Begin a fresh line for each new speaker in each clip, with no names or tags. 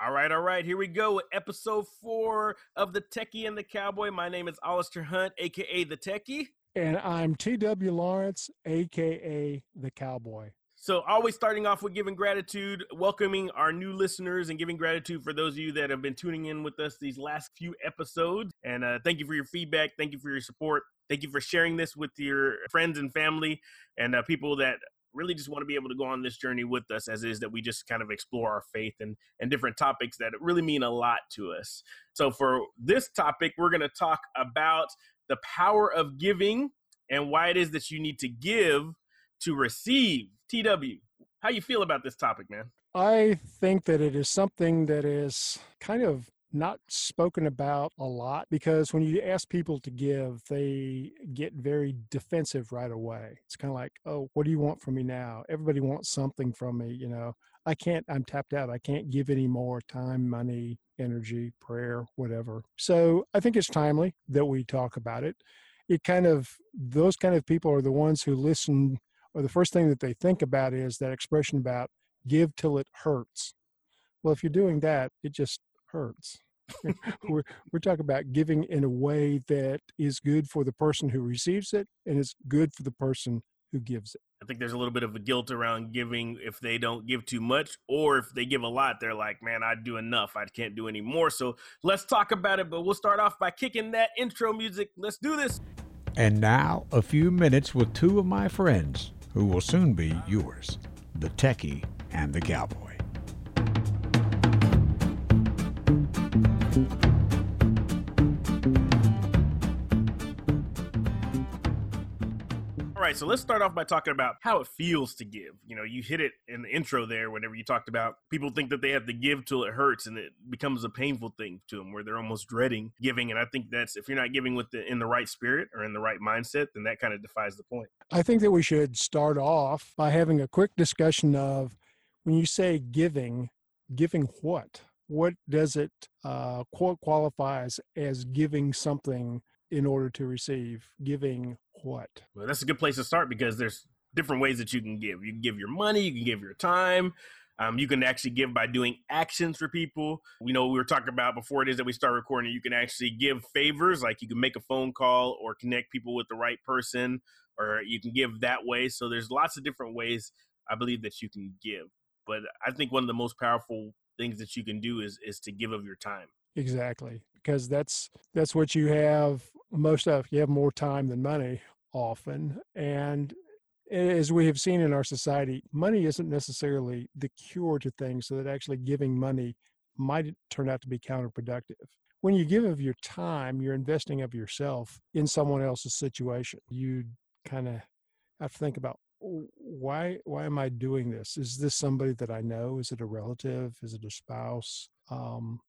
All right, all right, here we go. Episode four of The Techie and the Cowboy. My name is Alistair Hunt, aka The Techie.
And I'm TW Lawrence, aka The Cowboy.
So, always starting off with giving gratitude, welcoming our new listeners, and giving gratitude for those of you that have been tuning in with us these last few episodes. And uh, thank you for your feedback. Thank you for your support. Thank you for sharing this with your friends and family and uh, people that really just want to be able to go on this journey with us as is that we just kind of explore our faith and and different topics that really mean a lot to us. So for this topic we're going to talk about the power of giving and why it is that you need to give to receive. Tw how you feel about this topic man?
I think that it is something that is kind of not spoken about a lot because when you ask people to give, they get very defensive right away. It's kind of like, oh, what do you want from me now? Everybody wants something from me, you know. I can't, I'm tapped out. I can't give any more time, money, energy, prayer, whatever. So I think it's timely that we talk about it. It kind of, those kind of people are the ones who listen, or the first thing that they think about is that expression about give till it hurts. Well, if you're doing that, it just hurts. we're, we're talking about giving in a way that is good for the person who receives it and is good for the person who gives it.
I think there's a little bit of a guilt around giving if they don't give too much, or if they give a lot, they're like, man, I do enough. I can't do any more. So let's talk about it. But we'll start off by kicking that intro music. Let's do this.
And now, a few minutes with two of my friends who will soon be yours the techie and the cowboy.
All right, so let's start off by talking about how it feels to give. You know, you hit it in the intro there whenever you talked about people think that they have to give till it hurts and it becomes a painful thing to them where they're almost dreading giving. And I think that's if you're not giving with the in the right spirit or in the right mindset, then that kind of defies the point.
I think that we should start off by having a quick discussion of when you say giving, giving what? What does it uh, qualifies as giving something in order to receive? Giving what?
Well, that's a good place to start because there's different ways that you can give. You can give your money, you can give your time. Um, you can actually give by doing actions for people. We know we were talking about before it is that we start recording. You can actually give favors, like you can make a phone call or connect people with the right person, or you can give that way. So there's lots of different ways I believe that you can give. But I think one of the most powerful things that you can do is is to give of your time.
Exactly, because that's that's what you have most of. You have more time than money often, and as we have seen in our society, money isn't necessarily the cure to things. So that actually giving money might turn out to be counterproductive. When you give of your time, you're investing of yourself in someone else's situation. You kind of have to think about why why am I doing this? Is this somebody that I know? Is it a relative? Is it a spouse? Um,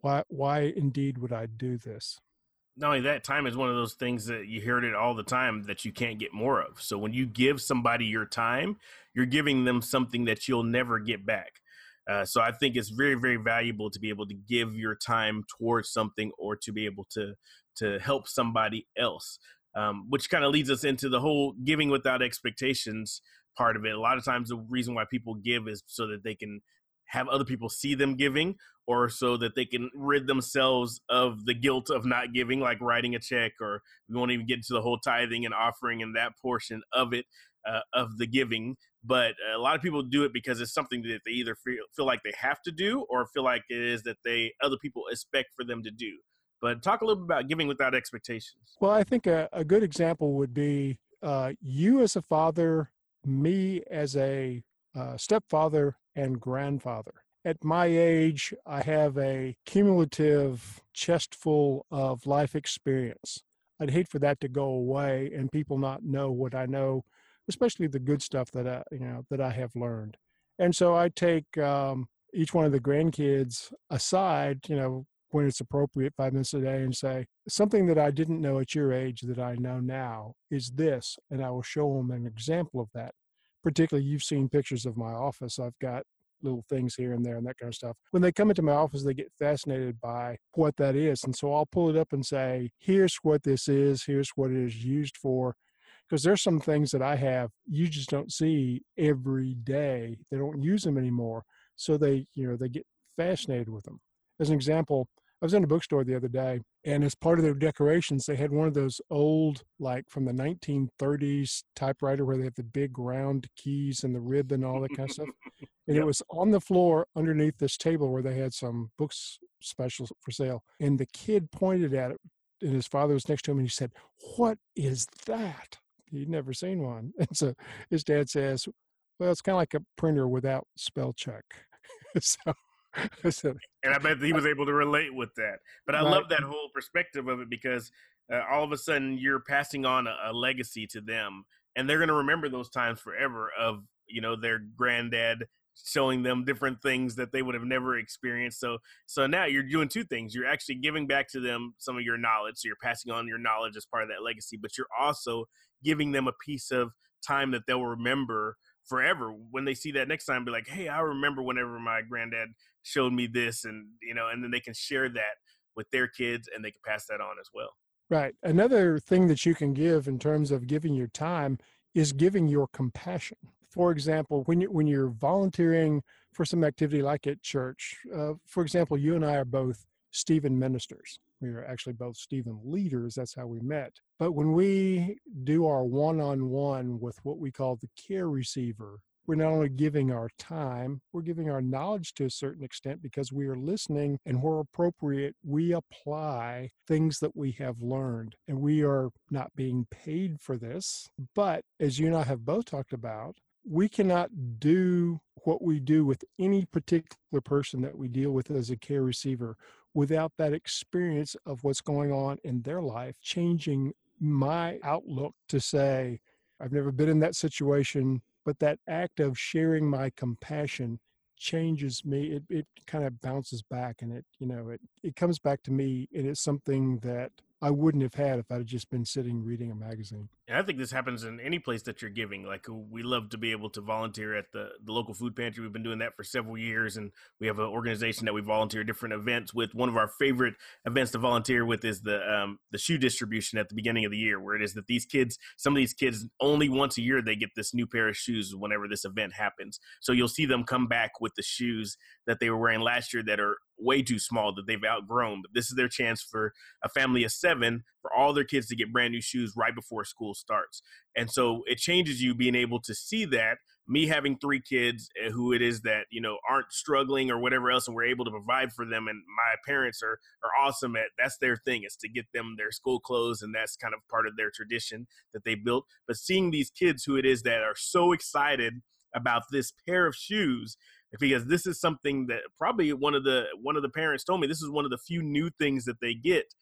why why indeed would I do this?
Not only that, time is one of those things that you hear it all the time that you can't get more of. So when you give somebody your time, you're giving them something that you'll never get back. Uh, so I think it's very, very valuable to be able to give your time towards something or to be able to to help somebody else um, which kind of leads us into the whole giving without expectations part of it. A lot of times, the reason why people give is so that they can have other people see them giving or so that they can rid themselves of the guilt of not giving like writing a check or we won't even get into the whole tithing and offering and that portion of it uh, of the giving but a lot of people do it because it's something that they either feel, feel like they have to do or feel like it is that they other people expect for them to do but talk a little bit about giving without expectations.
Well, I think a, a good example would be uh, you as a father, me as a uh, stepfather and grandfather. At my age, I have a cumulative chest full of life experience. I'd hate for that to go away and people not know what I know, especially the good stuff that I, you know, that I have learned. And so I take um, each one of the grandkids aside, you know, when it's appropriate five minutes a day and say something that i didn't know at your age that i know now is this and i will show them an example of that. Particularly you've seen pictures of my office. I've got little things here and there and that kind of stuff. When they come into my office they get fascinated by what that is and so i'll pull it up and say here's what this is. Here's what it is used for. Because there's some things that i have you just don't see every day. They don't use them anymore. So they you know they get fascinated with them. As an example, I was in a bookstore the other day, and as part of their decorations, they had one of those old, like from the 1930s typewriter where they have the big round keys and the rib and all that kind of stuff. And
Yep.
it was on the floor underneath this table where they had some books specials for sale. And the kid pointed at it, and his father was next to him, and he said, What is that? He'd never seen one. And so his dad says, Well, it's kind of like a printer without spell check. so, so
and I bet he was able to relate with that. But I
Right.
love that whole perspective of it because uh, all of a sudden you're passing on a, a legacy to them, and they're going to remember those times forever. Of you know their granddad showing them different things that they would have never experienced. So so now you're doing two things. You're actually giving back to them some of your knowledge. So you're passing on your knowledge as part of that legacy, but you're also giving them a piece of time that they'll remember forever when they see that next time be like hey i remember whenever my granddad showed me this and you know and then they can share that with their kids and they can pass that on as well
Right. Another thing that you can give in terms of giving your time is giving your compassion. For example, when you when you're volunteering for some activity like at church, uh, for example, you and I are both Stephen ministers. We are actually both Stephen leaders. That's how we met. But when we do our one-on-one with what we call the care receiver, we're not only giving our time, we're giving our knowledge to a certain extent because we are listening and where appropriate, we apply things that we have learned. And we are not being paid for this. But as you and I have both talked about, we cannot do what we do with any particular person that we deal with as a care receiver without that experience of what's going on in their life changing my outlook to say, I've never been in that situation, but that act of sharing my compassion changes me. It, it kind of bounces back and it, you know, it, it comes back to me and it's something that I wouldn't have had if I'd just been sitting reading a magazine.
and i think this happens in any place that you're giving like we love to be able to volunteer at the, the local food pantry. We've been doing that for several years and we have an organization that we volunteer different events with. One of our favorite events to volunteer with is the um, the shoe distribution at the beginning of the year where it is that these kids some of these kids only once a year they get this new pair of shoes whenever this event happens. So you'll see them come back with the shoes that they were wearing last year that are way too small that they've outgrown but this is their chance for a family of seven for all their kids to get brand new shoes right before school starts. And so it changes you being able to see that. Me having three kids uh, who it is that you know aren't struggling or whatever else and we're able to provide for them and my parents are are awesome at that's their thing is to get them their school clothes and that's kind of part of their tradition that they built. But seeing these kids who it is that are so excited about this pair of shoes because this is something that probably one of the one of the parents told me this is one of the few new things that they get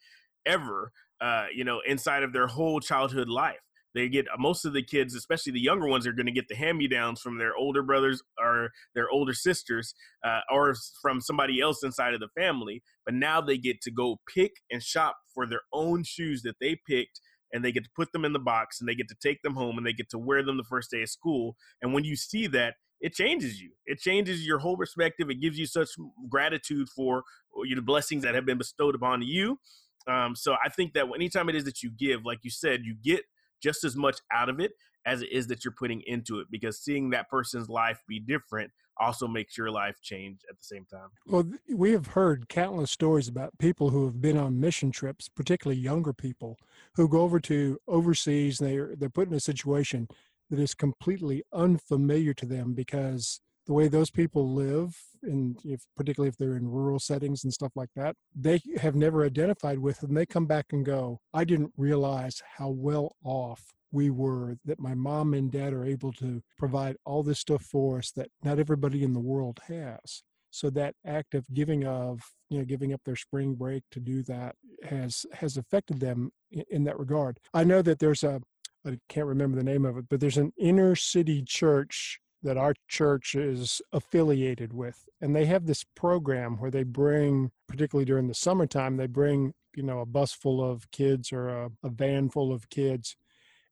ever uh, you know inside of their whole childhood life. They get most of the kids especially the younger ones are going to get the hand-me-downs from their older brothers or their older sisters uh, or from somebody else inside of the family but now they get to go pick and shop for their own shoes that they picked and they get to put them in the box and they get to take them home and they get to wear them the first day of school and when you see that it changes you. It changes your whole perspective. It gives you such gratitude for you blessings that have been bestowed upon you. Um, so i think that anytime it is that you give like you said you get just as much out of it as it is that you're putting into it because seeing that person's life be different also makes your life change at the same time.
Well, we have heard countless stories about people who have been on mission trips, particularly younger people, who go over to overseas and they're they're put in a situation that is completely unfamiliar to them because the way those people live, and if particularly if they're in rural settings and stuff like that, they have never identified with, and they come back and go, "I didn't realize how well off." We were that my mom and dad are able to provide all this stuff for us that not everybody in the world has so that act of giving of you know giving up their spring break to do that has has affected them in, in that regard i know that there's a i can't remember the name of it but there's an inner city church that our church is affiliated with and they have this program where they bring particularly during the summertime they bring you know a bus full of kids or a, a van full of kids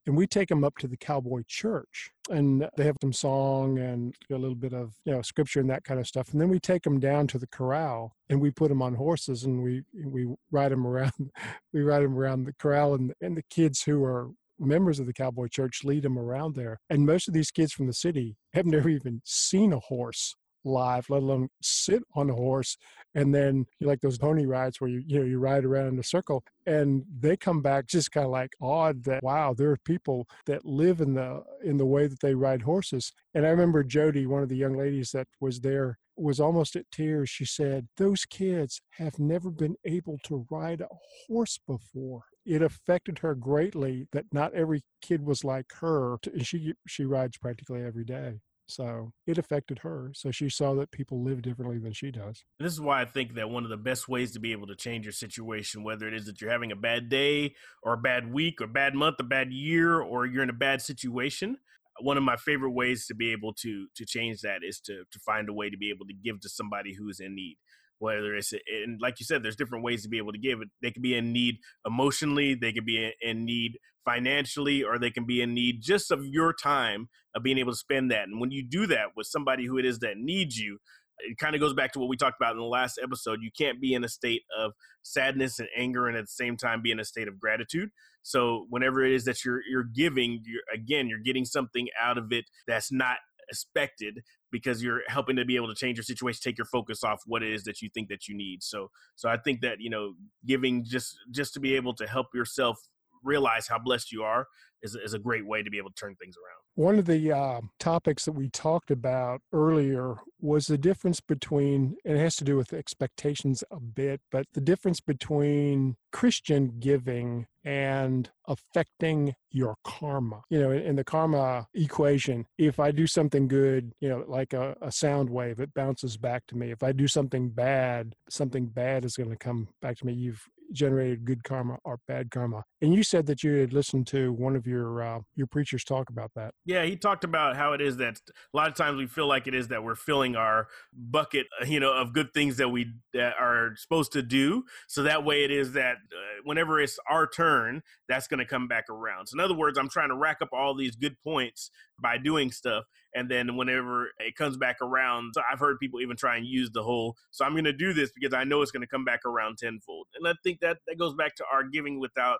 and we take them up to the cowboy church and they have some song and a little bit of you know scripture and that kind of stuff and then we take them down to the corral and we put them on horses and we we ride them around we ride them around the corral and, and the kids who are members of the cowboy church lead them around there and most of these kids from the city have never even seen a horse live, let alone sit on a horse. And then you like those pony rides where you you know you ride around in a circle, and they come back just kind of like awed that wow, there are people that live in the in the way that they ride horses. And I remember Jody, one of the young ladies that was there, was almost at tears. She said, Those kids have never been able to ride a horse before. It affected her greatly that not every kid was like her. And she she rides practically every day. So it affected her. So she saw that people live differently than she does.
This is why I think that one of the best ways to be able to change your situation, whether it is that you're having a bad day or a bad week or bad month, a bad year, or you're in a bad situation, one of my favorite ways to be able to to change that is to to find a way to be able to give to somebody who is in need. Whether it's and like you said there's different ways to be able to give. It they could be in need emotionally they could be in need financially or they can be in need just of your time of being able to spend that. And when you do that with somebody who it is that needs you it kind of goes back to what we talked about in the last episode. You can't be in a state of sadness and anger and at the same time be in a state of gratitude so whenever it is that you're you're giving you're, again you're getting something out of it that's not expected because you're helping to be able to change your situation take your focus off what it is that you think that you need so so i think that you know giving just just to be able to help yourself realize how blessed you are is, is a great way to be able to turn things around.
One of the uh, topics that we talked about earlier was the difference between, and it has to do with expectations a bit, but the difference between Christian giving and affecting your karma. You know, in, in the karma equation, if I do something good, you know, like a, a sound wave, it bounces back to me. If I do something bad, something bad is going to come back to me. You've generated good karma or bad karma. And you said that you had listened to one of your uh, your preachers talk about that.
Yeah, he talked about how it is that a lot of times we feel like it is that we're filling our bucket, uh, you know, of good things that we that are supposed to do. So that way, it is that uh, whenever it's our turn, that's going to come back around. So in other words, I'm trying to rack up all these good points by doing stuff, and then whenever it comes back around, so I've heard people even try and use the whole. So I'm going to do this because I know it's going to come back around tenfold, and I think that that goes back to our giving without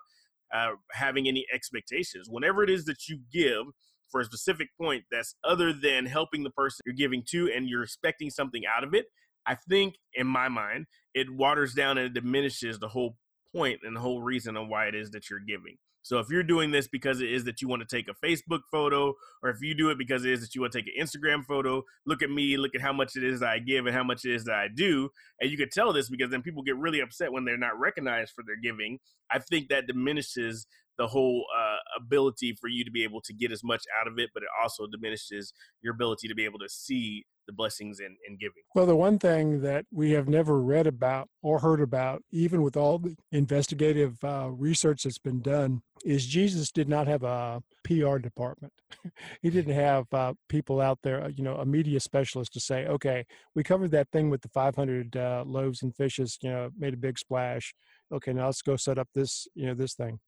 uh, having any expectations. Whenever it is that you give for a specific point that's other than helping the person you're giving to and you're expecting something out of it, I think in my mind, it waters down and it diminishes the whole point and the whole reason of why it is that you're giving. So if you're doing this because it is that you want to take a Facebook photo, or if you do it because it is that you want to take an Instagram photo, look at me, look at how much it is I give and how much it is that I do. And you could tell this because then people get really upset when they're not recognized for their giving. I think that diminishes the whole uh, ability for you to be able to get as much out of it, but it also diminishes your ability to be able to see the blessings in, in giving.
Well, the one thing that we have never read about or heard about, even with all the investigative uh, research that's been done, is Jesus did not have a PR department. he didn't have uh, people out there, uh, you know, a media specialist to say, okay, we covered that thing with the 500 uh, loaves and fishes, you know, made a big splash. Okay, now let's go set up this, you know, this thing.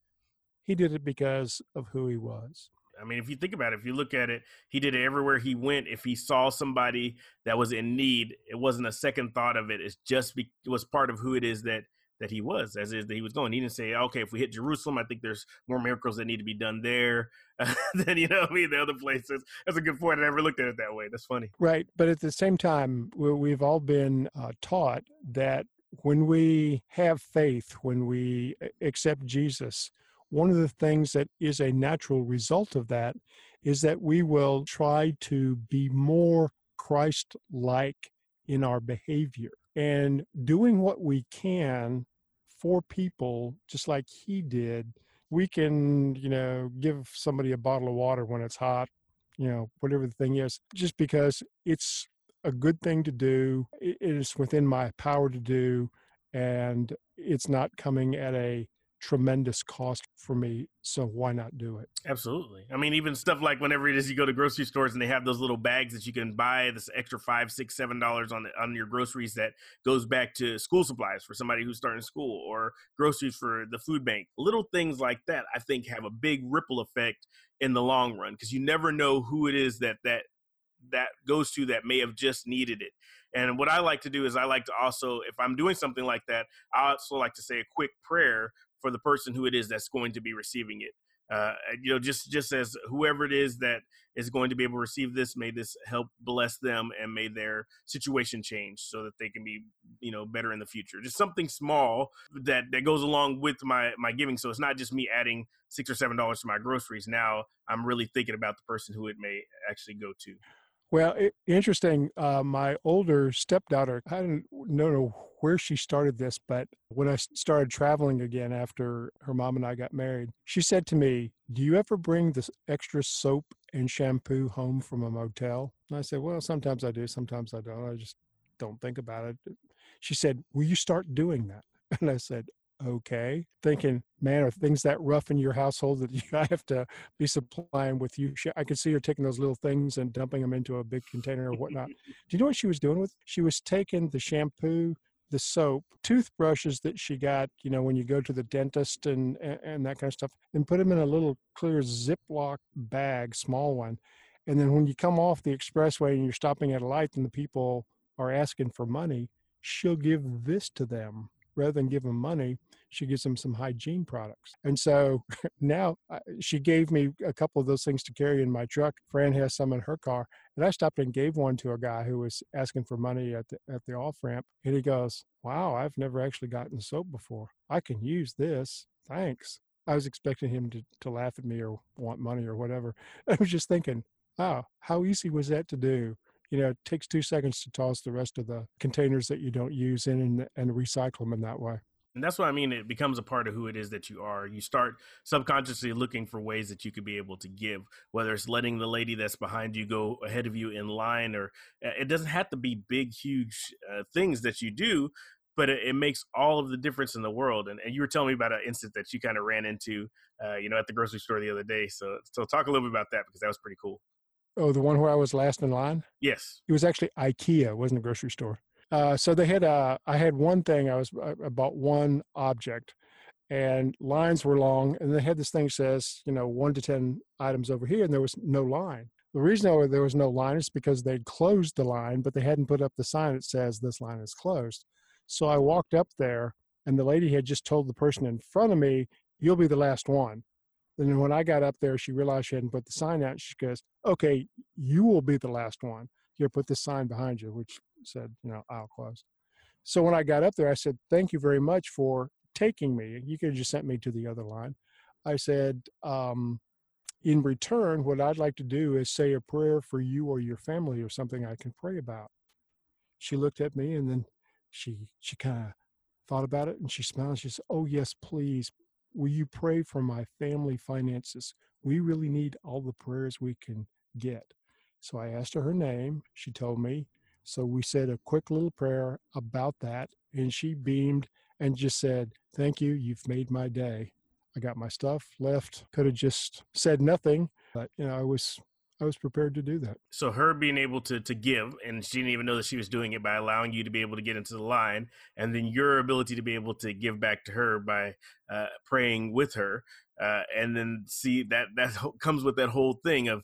He did it because of who he was.
I mean, if you think about it, if you look at it, he did it everywhere he went. If he saw somebody that was in need, it wasn't a second thought of it. It's just be, it was part of who it is that that he was, as is that he was going. He didn't say, okay, if we hit Jerusalem, I think there's more miracles that need to be done there than you know, I mean, the other places. That's a good point. I never looked at it that way. That's funny,
right? But at the same time, we've all been uh, taught that when we have faith, when we accept Jesus, one of the things that is a natural result of that is that we will try to be more Christ like in our behavior and doing what we can for people, just like he did. We can, you know, give somebody a bottle of water when it's hot, you know, whatever the thing is, just because it's a good thing to do. It is within my power to do, and it's not coming at a tremendous cost for me. So why not do it?
Absolutely. I mean, even stuff like whenever it is you go to grocery stores and they have those little bags that you can buy this extra five, six, seven dollars on on your groceries that goes back to school supplies for somebody who's starting school or groceries for the food bank. Little things like that, I think, have a big ripple effect in the long run because you never know who it is that that that goes to that may have just needed it. And what I like to do is I like to also, if I'm doing something like that, I also like to say a quick prayer for the person who it is that's going to be receiving it. uh, you know, just just as whoever it is that is going to be able to receive this, may this help bless them and may their situation change so that they can be, you know, better in the future. Just something small that that goes along with my my giving. So it's not just me adding six or seven dollars to my groceries. Now I'm really thinking about the person who it may actually go to.
Well, it, interesting. Uh, my older stepdaughter, I don't know where she started this, but when I started traveling again after her mom and I got married, she said to me, Do you ever bring this extra soap and shampoo home from a motel? And I said, Well, sometimes I do, sometimes I don't. I just don't think about it. She said, Will you start doing that? And I said, okay. Thinking, man, are things that rough in your household that you have to be supplying with you? I could see her taking those little things and dumping them into a big container or whatnot. Do you know what she was doing with? She was taking the shampoo, the soap, toothbrushes that she got, you know, when you go to the dentist and and that kind of stuff, and put them in a little clear Ziploc bag, small one. And then when you come off the expressway and you're stopping at a light and the people are asking for money, she'll give this to them rather than give them money, she gives them some hygiene products. And so now uh, she gave me a couple of those things to carry in my truck. Fran has some in her car. And I stopped and gave one to a guy who was asking for money at the, at the off ramp. And he goes, Wow, I've never actually gotten soap before. I can use this. Thanks. I was expecting him to, to laugh at me or want money or whatever. I was just thinking, wow, how easy was that to do? you know, it takes two seconds to toss the rest of the containers that you don't use in and, and recycle them in that way.
And that's what I mean. It becomes a part of who it is that you are. You start subconsciously looking for ways that you could be able to give, whether it's letting the lady that's behind you go ahead of you in line, or uh, it doesn't have to be big, huge uh, things that you do, but it, it, makes all of the difference in the world. And, and you were telling me about an instance that you kind of ran into, uh, you know, at the grocery store the other day. So, so talk a little bit about that because that was pretty cool.
Oh, the one where I was last in line?
Yes.
It was actually IKEA, it wasn't a grocery store. Uh, so they had uh, I had one thing. I was about one object, and lines were long, and they had this thing says you know one to ten items over here, and there was no line. The reason there was no line is because they'd closed the line, but they hadn't put up the sign that says this line is closed. So I walked up there, and the lady had just told the person in front of me, "You'll be the last one." And when I got up there, she realized she hadn't put the sign out. She goes, "Okay, you will be the last one. Here, put this sign behind you," which said, "You know, aisle closed." So when I got up there, I said, "Thank you very much for taking me. You could have just sent me to the other line." I said, um, "In return, what I'd like to do is say a prayer for you or your family or something I can pray about." She looked at me and then she she kind of thought about it and she smiled. She said, "Oh yes, please, Will you pray for my family finances? We really need all the prayers we can get. So I asked her her name. She told me. So we said a quick little prayer about that. And she beamed and just said, Thank you. You've made my day. I got my stuff left. Could have just said nothing, but you know, I was I was prepared to do that.
So her being able to to give, and she didn't even know that she was doing it by allowing you to be able to get into the line, and then your ability to be able to give back to her by uh, praying with her, uh, and then see that that comes with that whole thing of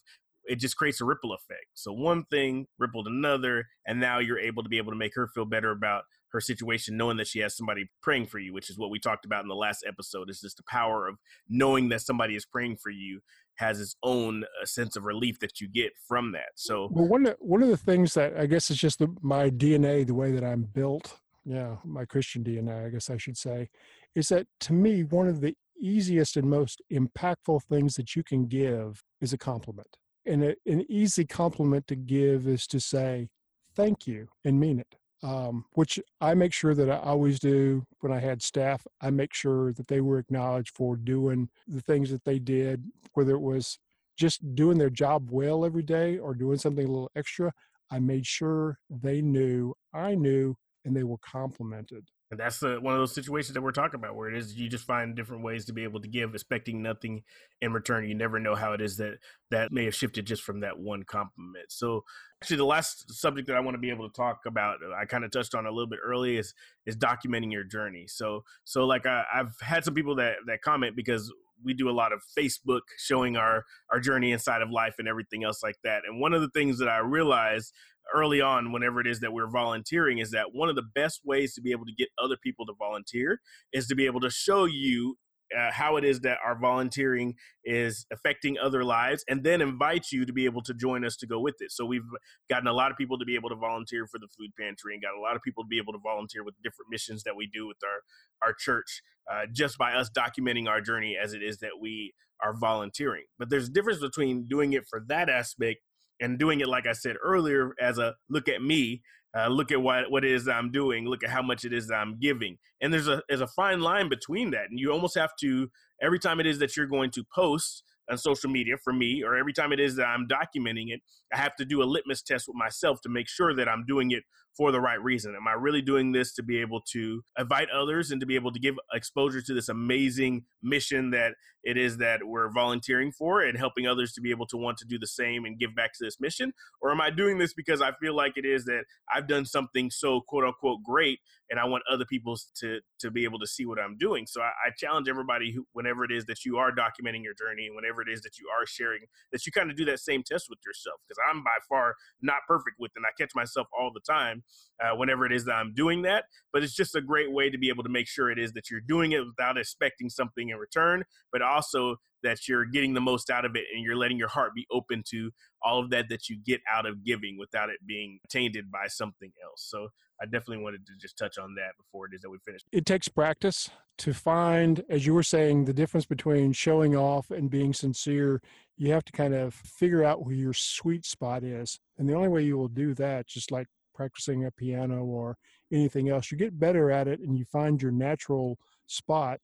it just creates a ripple effect. So one thing rippled another, and now you're able to be able to make her feel better about her situation, knowing that she has somebody praying for you, which is what we talked about in the last episode. Is just the power of knowing that somebody is praying for you has its own uh, sense of relief that you get from that. So,
well, one of, one of the things that I guess is just the, my DNA, the way that I'm built, yeah, my Christian DNA, I guess I should say, is that to me one of the easiest and most impactful things that you can give is a compliment. And a, an easy compliment to give is to say thank you and mean it um, which I make sure that I always do when I had staff. I make sure that they were acknowledged for doing the things that they did, whether it was just doing their job well every day or doing something a little extra. I made sure they knew, I knew, and they were complimented.
And that's the, one of those situations that we're talking about where it is you just find different ways to be able to give, expecting nothing in return. You never know how it is that that may have shifted just from that one compliment. So, actually, the last subject that I want to be able to talk about, uh, I kind of touched on a little bit early, is is documenting your journey. So, so like I, I've had some people that that comment because we do a lot of Facebook showing our our journey inside of life and everything else like that. And one of the things that I realized early on, whenever it is that we're volunteering, is that one of the best ways to be able to get other people to volunteer is to be able to show you uh, how it is that our volunteering is affecting other lives, and then invite you to be able to join us to go with it. So we've gotten a lot of people to be able to volunteer for the food pantry, and got a lot of people to be able to volunteer with different missions that we do with our our church, uh, just by us documenting our journey as it is that we are volunteering. But there's a difference between doing it for that aspect and doing it, like I said earlier, as a look at me uh, look at what what it is I'm doing. Look at how much it is I'm giving. And there's a there's a fine line between that. And you almost have to every time it is that you're going to post on social media for me, or every time it is that I'm documenting it, I have to do a litmus test with myself to make sure that I'm doing it for the right reason. Am I really doing this to be able to invite others and to be able to give exposure to this amazing mission that it is that we're volunteering for and helping others to be able to want to do the same and give back to this mission? Or am I doing this because I feel like it is that I've done something so quote unquote great and I want other people to to be able to see what I'm doing? So I, I challenge everybody who, whenever it is that you are documenting your journey and whenever it is that you are sharing, that you kind of do that same test with yourself because I'm by far not perfect with it. And I catch myself all the time uh, whenever it is that I'm doing that. But it's just a great way to be able to make sure it is that you're doing it without expecting something in return, but also that you're getting the most out of it and you're letting your heart be open to all of that that you get out of giving without it being tainted by something else. So I definitely wanted to just touch on that before it is that we finish.
It takes practice to find, as you were saying, the difference between showing off and being sincere. You have to kind of figure out where your sweet spot is. And the only way you will do that, just like practicing a piano or anything else. You get better at it and you find your natural spot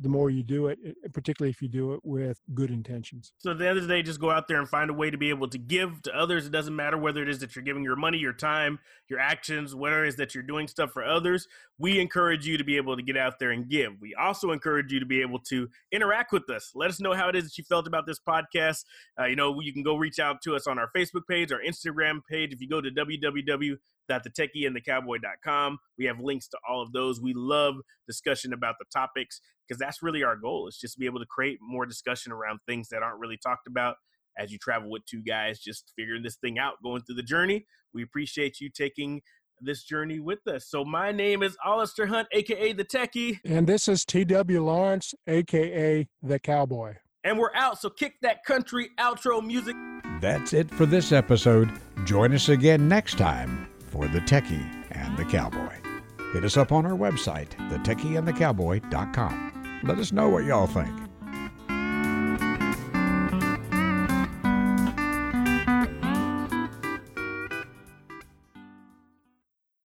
the more you do it, particularly if you do it with good intentions.
So at the end of the day, just go out there and find a way to be able to give to others. It doesn't matter whether it is that you're giving your money, your time, your actions, whatever it is that you're doing stuff for others. We encourage you to be able to get out there and give. We also encourage you to be able to interact with us. Let us know how it is that you felt about this podcast. Uh, you know, you can go reach out to us on our Facebook page, our Instagram page. If you go to www cowboy.com. We have links to all of those. We love discussion about the topics because that's really our goal. Is just to be able to create more discussion around things that aren't really talked about as you travel with two guys, just figuring this thing out, going through the journey. We appreciate you taking this journey with us. So my name is Alistair Hunt, aka the Techie,
and this is T.W. Lawrence, aka the Cowboy.
And we're out. So kick that country outro music.
That's it for this episode. Join us again next time for the Techie and the Cowboy. Hit us up on our website, thetechieandthecowboy.com. Let us know what y'all think.